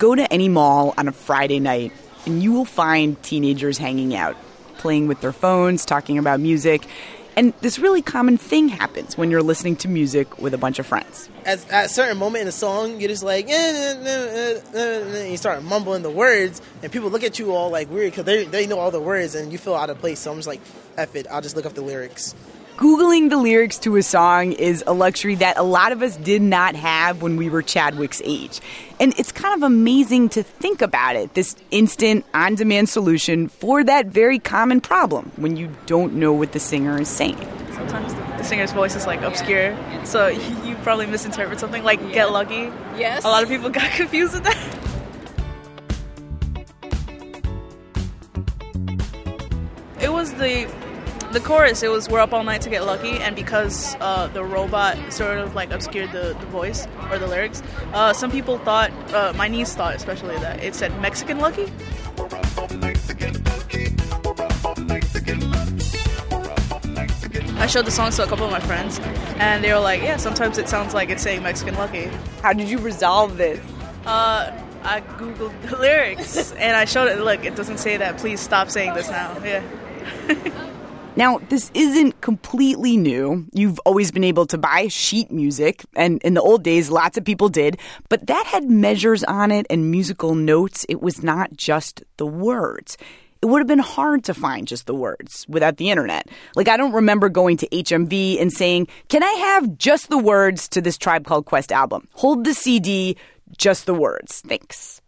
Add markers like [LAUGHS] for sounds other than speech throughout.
Go to any mall on a Friday night, and you will find teenagers hanging out, playing with their phones, talking about music. And this really common thing happens when you're listening to music with a bunch of friends. At a certain moment in the song, you're just like, eh, eh, eh, eh, you start mumbling the words, and people look at you all like weird because they, they know all the words, and you feel out of place. So I'm just like, F it, I'll just look up the lyrics. Googling the lyrics to a song is a luxury that a lot of us did not have when we were Chadwick's age. And it's kind of amazing to think about it this instant, on demand solution for that very common problem when you don't know what the singer is saying. Sometimes the singer's voice is like obscure, so [LAUGHS] you probably misinterpret something like Get Lucky. Yes. A lot of people got [LAUGHS] confused with that. It was the the chorus, it was "We're up all night to get lucky," and because uh, the robot sort of like obscured the, the voice or the lyrics, uh, some people thought, uh, my niece thought especially, that it said Mexican lucky. I showed the songs to a couple of my friends, and they were like, "Yeah, sometimes it sounds like it's saying Mexican lucky." How did you resolve this? Uh, I googled the [LAUGHS] lyrics and I showed it. Look, it doesn't say that. Please stop saying this now. Yeah. [LAUGHS] Now, this isn't completely new. You've always been able to buy sheet music, and in the old days, lots of people did, but that had measures on it and musical notes. It was not just the words. It would have been hard to find just the words without the internet. Like, I don't remember going to HMV and saying, Can I have just the words to this Tribe Called Quest album? Hold the CD, just the words. Thanks.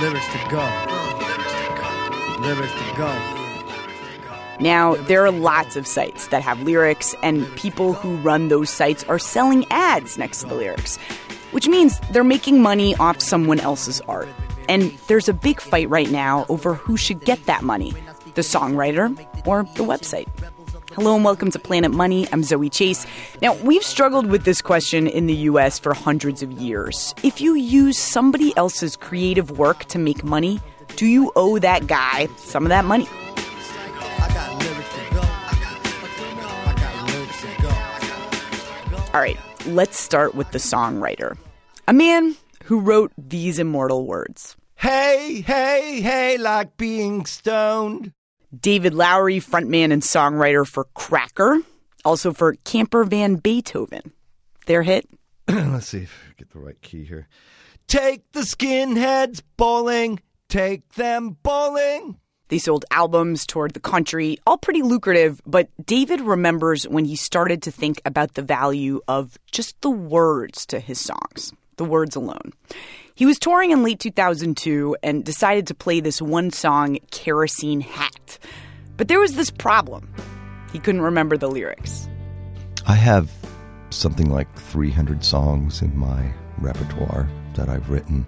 Lyrics to go. Lyrics to go. Now, there are lots of sites that have lyrics, and people who run those sites are selling ads next to the lyrics, which means they're making money off someone else's art. And there's a big fight right now over who should get that money the songwriter or the website. Hello and welcome to Planet Money. I'm Zoe Chase. Now, we've struggled with this question in the US for hundreds of years. If you use somebody else's creative work to make money, do you owe that guy some of that money? I got lyrics to go. I got lyrics to go. All right, let's start with the songwriter. A man who wrote these immortal words. Hey, hey, hey, like being stoned. David Lowery, frontman and songwriter for Cracker, also for Camper Van Beethoven. Their hit, [CLEARS THROAT] Let's see if I get the right key here. Take the skinheads bowling. Take them bowling. They sold albums, toured the country, all pretty lucrative, but David remembers when he started to think about the value of just the words to his songs, the words alone. He was touring in late 2002 and decided to play this one song, Kerosene Hat. But there was this problem. He couldn't remember the lyrics. I have something like 300 songs in my repertoire that I've written,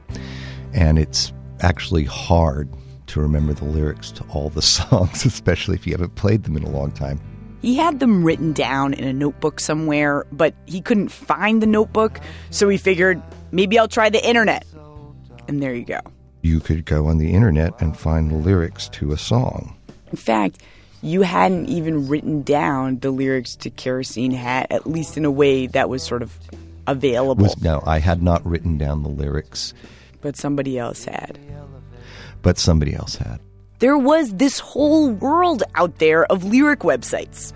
and it's actually hard to remember the lyrics to all the [LAUGHS] songs, especially if you haven't played them in a long time. He had them written down in a notebook somewhere, but he couldn't find the notebook, so he figured maybe I'll try the internet. And there you go. You could go on the internet and find the lyrics to a song. In fact, you hadn't even written down the lyrics to Kerosene Hat, at least in a way that was sort of available. No, I had not written down the lyrics, but somebody else had. but somebody else had. There was this whole world out there of lyric websites.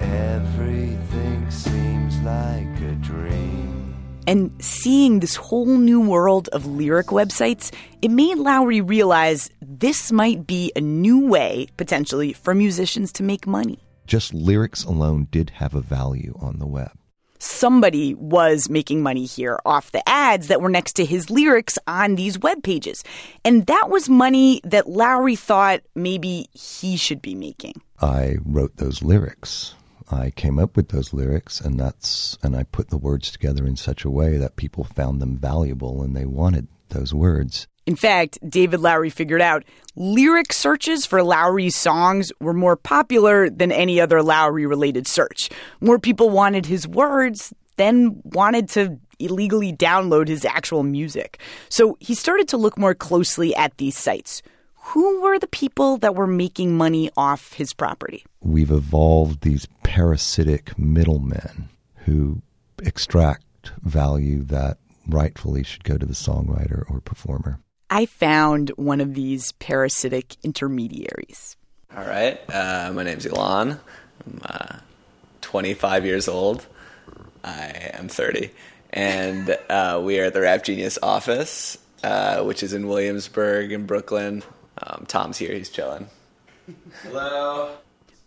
Everything seems like a dream. And seeing this whole new world of lyric websites, it made Lowery realize this might be a new way, potentially, for musicians to make money. Just lyrics alone did have a value on the web. Somebody was making money here off the ads that were next to his lyrics on these web pages. And that was money that Lowery thought maybe he should be making. I wrote those lyrics. I came up with those lyrics and that's and I put the words together in such a way that people found them valuable and they wanted those words. In fact, David Lowery figured out lyric searches for Lowery's songs were more popular than any other Lowery related search. More people wanted his words than wanted to illegally download his actual music. So he started to look more closely at these sites. Who were the people that were making money off his property? We've evolved these parasitic middlemen who extract value that rightfully should go to the songwriter or performer. I found one of these parasitic intermediaries. All right. Uh, my name's Ilan. I'm uh, 25 years old. I am 30. And uh, we are at the Rap Genius office, uh, which is in Williamsburg in Brooklyn. Um, Tom's here. He's chilling. Hello.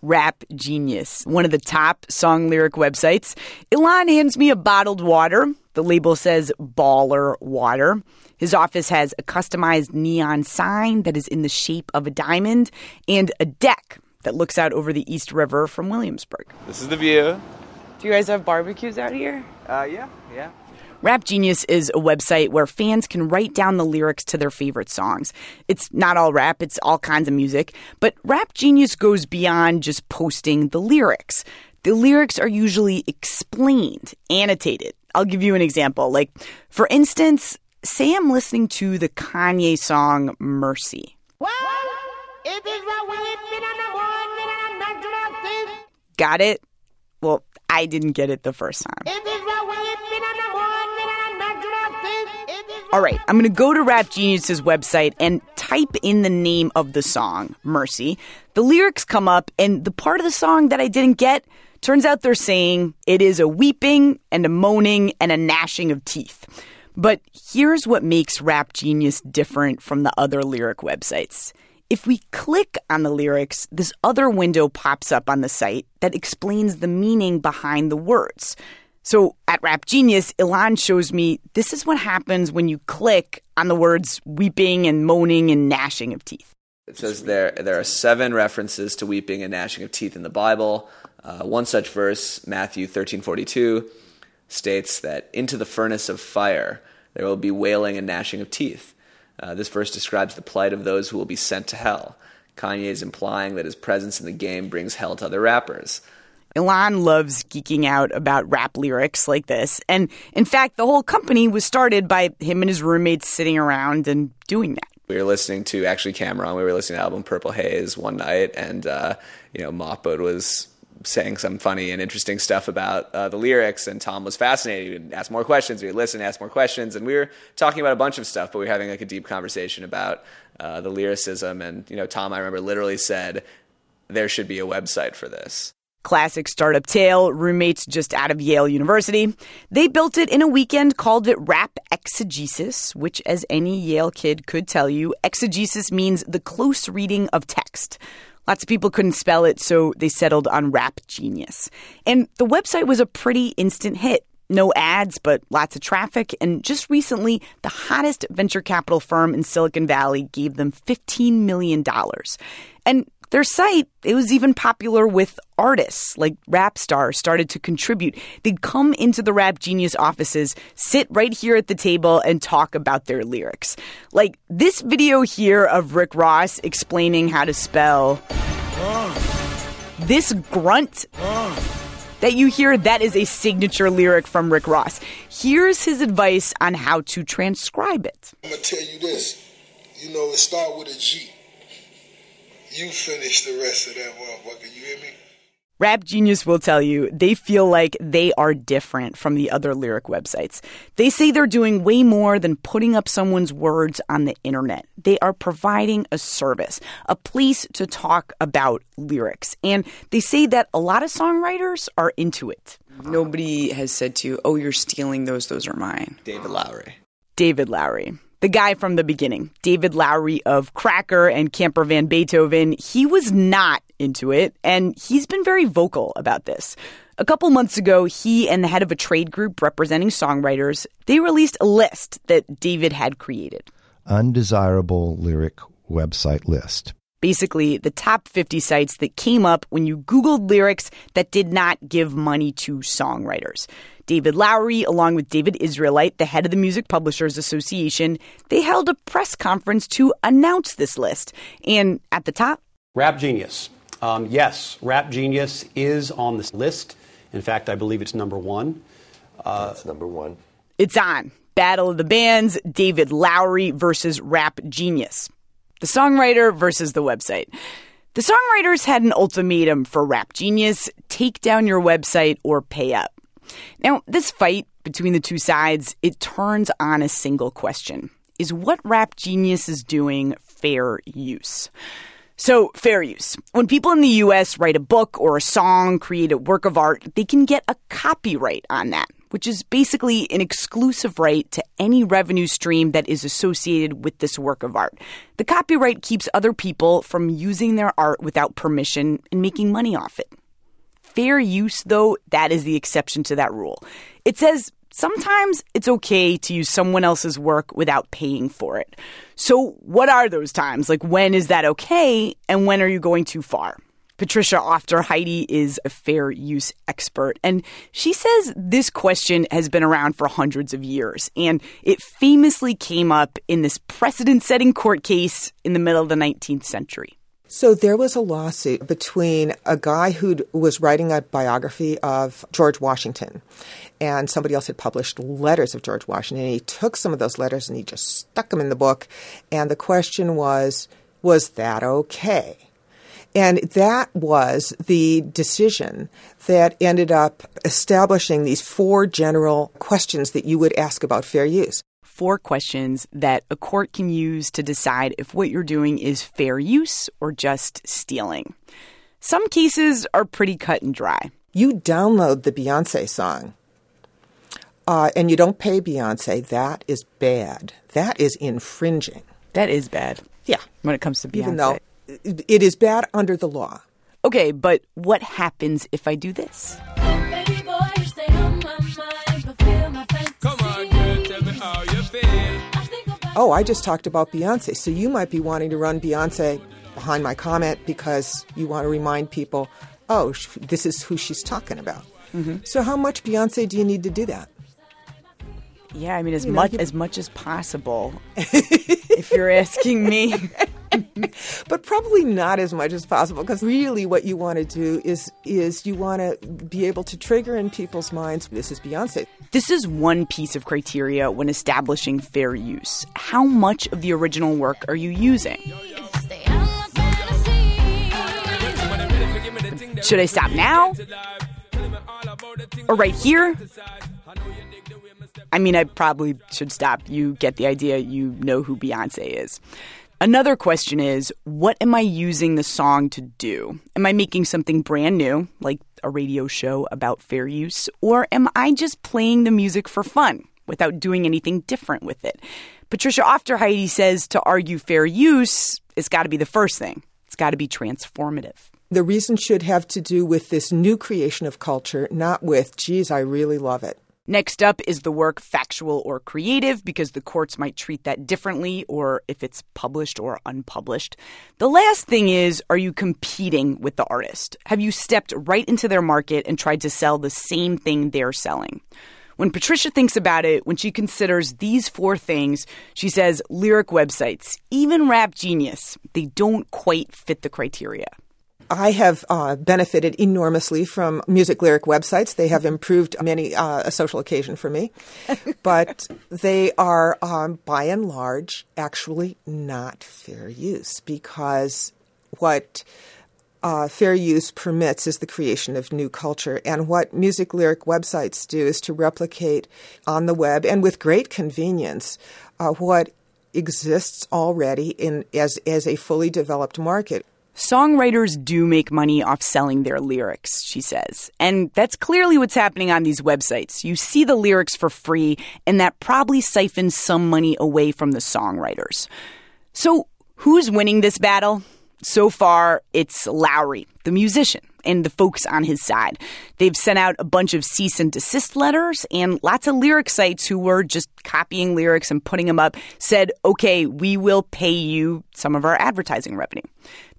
Rap Genius, one of the top song lyric websites. Ilan hands me a bottled water. The label says baller water. His office has a customized neon sign that is in the shape of a diamond and a deck that looks out over the East River from Williamsburg. This is the view. Do you guys have barbecues out here? Uh, yeah, yeah. Rap Genius is a website where fans can write down the lyrics to their favorite songs. It's not all rap, it's all kinds of music, but Rap Genius goes beyond just posting the lyrics. The lyrics are usually explained, annotated. I'll give you an example. Like, for instance, say I'm listening to the Kanye song Mercy. Got it? Well, I didn't get it the first time. All right, I'm going to go to Rap Genius's website and type in the name of the song, Mercy. The lyrics come up, and the part of the song that I didn't get turns out they're saying it is a weeping and a moaning and a gnashing of teeth. But here's what makes Rap Genius different from the other lyric websites. If we click on the lyrics, this other window pops up on the site that explains the meaning behind the words. So at Rap Genius, Ilan shows me this is what happens when you click on the words weeping and moaning and gnashing of teeth. It says there there are seven references to weeping and gnashing of teeth in the Bible. Uh, one such verse, Matthew thirteen forty two, states that into the furnace of fire there will be wailing and gnashing of teeth. Uh, this verse describes the plight of those who will be sent to hell. Kanye is implying that his presence in the game brings hell to other rappers. Ilan loves geeking out about rap lyrics like this. And in fact, the whole company was started by him and his roommates sitting around and doing that. We were listening to actually Cam'ron. We were listening to the album Purple Haze one night, and uh, you know Mahbod was saying some funny and interesting stuff about uh, the lyrics, and Tom was fascinated. He would ask more questions. We would listen, ask more questions, and we were talking about a bunch of stuff. But we were having like a deep conversation about uh, the lyricism. And you know, Tom, I remember literally said there should be a website for this. Classic startup tale, roommates just out of Yale University. They built it in a weekend, called it Rap Exegesis, which, as any Yale kid could tell you, exegesis means the close reading of text. Lots of people couldn't spell it, so they settled on Rap Genius. And the website was a pretty instant hit. No ads, but lots of traffic. And just recently, the hottest venture capital firm in Silicon Valley gave them $15 million. And their site, it was even popular with artists like rap stars started to contribute. They'd come into the Rap Genius offices, sit right here at the table, and talk about their lyrics. Like this video here of Rick Ross explaining how to spell. This grunt that you hear, that is a signature lyric from Rick Ross. Here's his advice on how to transcribe it. I'm gonna tell you this. You know, it with a G. You finish the rest of that motherfucker. You hear me? Rap Genius will tell you they feel like they are different from the other lyric websites. They say they're doing way more than putting up someone's words on the internet. They are providing a service, a place to talk about lyrics. And they say that a lot of songwriters are into it. Nobody has said to you, oh, you're stealing those, those are mine. David Lowery. David Lowery. The guy from the beginning, David Lowery of Cracker and Camper Van Beethoven, he was not into it, and he's been very vocal about this. A couple months ago, he and the head of a trade group representing songwriters, they released a list that David had created. Undesirable lyric website list. Basically, the top 50 sites that came up when you Googled lyrics that did not give money to songwriters. David Lowery, along with David Israelite, the head of the Music Publishers Association, they held a press conference to announce this list. And at the top, Rap Genius. Um, yes, Rap Genius is on this list. In fact, I believe it's number one. That's number one. it's on Battle of the Bands David Lowery versus Rap Genius. The songwriter versus the website. The songwriters had an ultimatum for Rap Genius take down your website or pay up. Now, this fight between the two sides, it turns on a single question Is what Rap Genius is doing fair use? So, fair use. When people in the US write a book or a song, create a work of art, they can get a copyright on that, which is basically an exclusive right to any revenue stream that is associated with this work of art. The copyright keeps other people from using their art without permission and making money off it. Fair use, though, that is the exception to that rule. It says sometimes it's okay to use someone else's work without paying for it. So, what are those times? Like, when is that okay, and when are you going too far? Patricia Aufderheide is a fair use expert, and she says this question has been around for hundreds of years, and it famously came up in this precedent setting court case in the middle of the 19th century. So there was a lawsuit between a guy who was writing a biography of George Washington, and somebody else had published letters of George Washington. And he took some of those letters and he just stuck them in the book. And the question was, was that okay? And that was the decision that ended up establishing these four general questions that you would ask about fair use four questions that a court can use to decide if what you're doing is fair use or just stealing. Some cases are pretty cut and dry. You download the Beyonce song uh, and you don't pay Beyonce, that is bad. That is infringing. That is bad. Yeah. When it comes to Beyonce. Even though it is bad under the law. Okay, but what happens if I do this? oh, I just talked about Beyonce. So you might be wanting to run Beyonce behind my comment because you want to remind people, oh, sh- this is who she's talking about. Mm-hmm. So how much Beyonce do you need to do that? Yeah, I mean as you much know, as much as possible. [LAUGHS] if you're asking me. [LAUGHS] [LAUGHS] but probably not as much as possible because really what you want to do is is you want to be able to trigger in people's minds this is Beyonce. This is one piece of criteria when establishing fair use. How much of the original work are you using? Should I stop now? Or right here? I mean, I probably should stop. You get the idea. You know who Beyonce is. Another question is what am I using the song to do? Am I making something brand new, like a radio show about fair use, or am I just playing the music for fun without doing anything different with it? Patricia Aufderheide says to argue fair use, it's got to be the first thing. It's got to be transformative. The reason should have to do with this new creation of culture, not with, geez, I really love it. Next up is the work factual or creative, because the courts might treat that differently, or if it's published or unpublished. The last thing is are you competing with the artist? Have you stepped right into their market and tried to sell the same thing they're selling? When Patricia thinks about it, when she considers these four things, she says lyric websites, even Rap Genius, they don't quite fit the criteria. I have uh, benefited enormously from music lyric websites. They have improved many uh, a social occasion for me, [LAUGHS] but they are, um, by and large, actually not fair use because what uh, fair use permits is the creation of new culture. And what music lyric websites do is to replicate on the web and with great convenience uh, what exists already in as as a fully developed market. Songwriters do make money off selling their lyrics, she says. And that's clearly what's happening on these websites. You see the lyrics for free, and that probably siphons some money away from the songwriters. So, who's winning this battle? So far, it's Lowery, the musician, and the folks on his side. They've sent out a bunch of cease and desist letters, and lots of lyric sites who were just copying lyrics and putting them up said, okay, we will pay you some of our advertising revenue.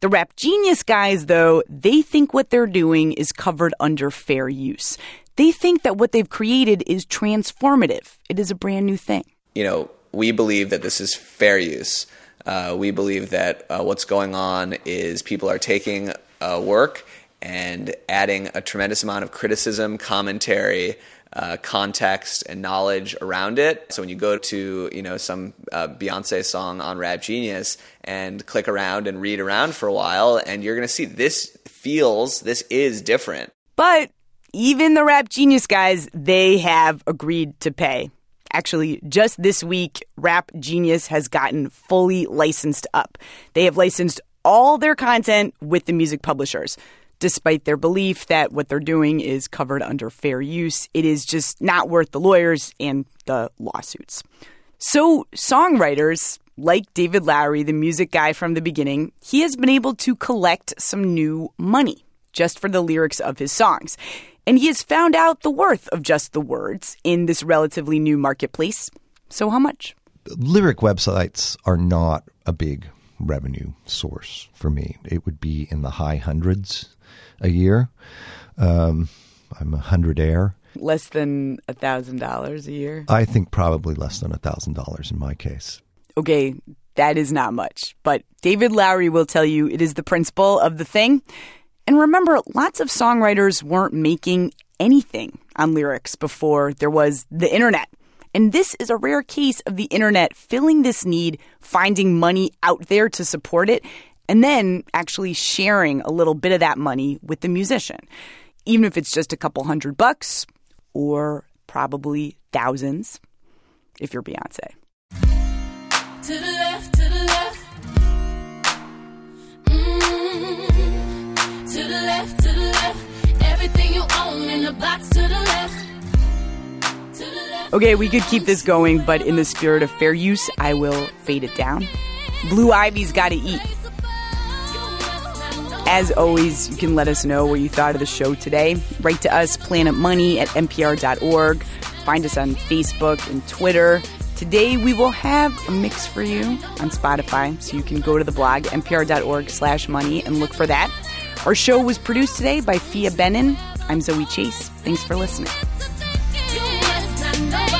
The Rap Genius guys, though, they think what they're doing is covered under fair use. They think that what they've created is transformative, it is a brand new thing. You know, we believe that this is fair use. Uh, we believe that uh, what's going on is people are taking uh, work and adding a tremendous amount of criticism, commentary, uh, context, and knowledge around it. So when you go to you know some uh, Beyonce song on Rap Genius and click around and read around for a while, and you're going to see this feels this is different. But even the Rap Genius guys, they have agreed to pay. Actually, just this week, Rap Genius has gotten fully licensed up. They have licensed all their content with the music publishers. Despite their belief that what they're doing is covered under fair use, it is just not worth the lawyers and the lawsuits. So, songwriters like David Lowery, the music guy from the beginning, he has been able to collect some new money just for the lyrics of his songs. And he has found out the worth of just the words in this relatively new marketplace. So, how much? Lyric websites are not a big revenue source for me. It would be in the high hundreds a year. Um, I'm a hundred air. Less than a $1,000 a year? I think probably less than a thousand dollars in my case. Okay, that is not much. But David Lowery will tell you it is the principle of the thing. And remember, lots of songwriters weren't making anything on lyrics before there was the internet. And this is a rare case of the internet filling this need, finding money out there to support it, and then actually sharing a little bit of that money with the musician. Even if it's just a couple hundred bucks, or probably thousands if you're Beyonce. To the left, to the left. Mm, to the left, to the left. Everything you own in the box Okay, we could keep this going, but in the spirit of fair use, I will fade it down. Blue Ivy's Gotta Eat. As always, you can let us know what you thought of the show today. Write to us, planetmoney at npr.org. Find us on Facebook and Twitter. Today we will have a mix for you on Spotify, so you can go to the blog, npr.org slash money, and look for that. Our show was produced today by Phia Bennin. I'm Zoe Chase. Thanks for listening. I.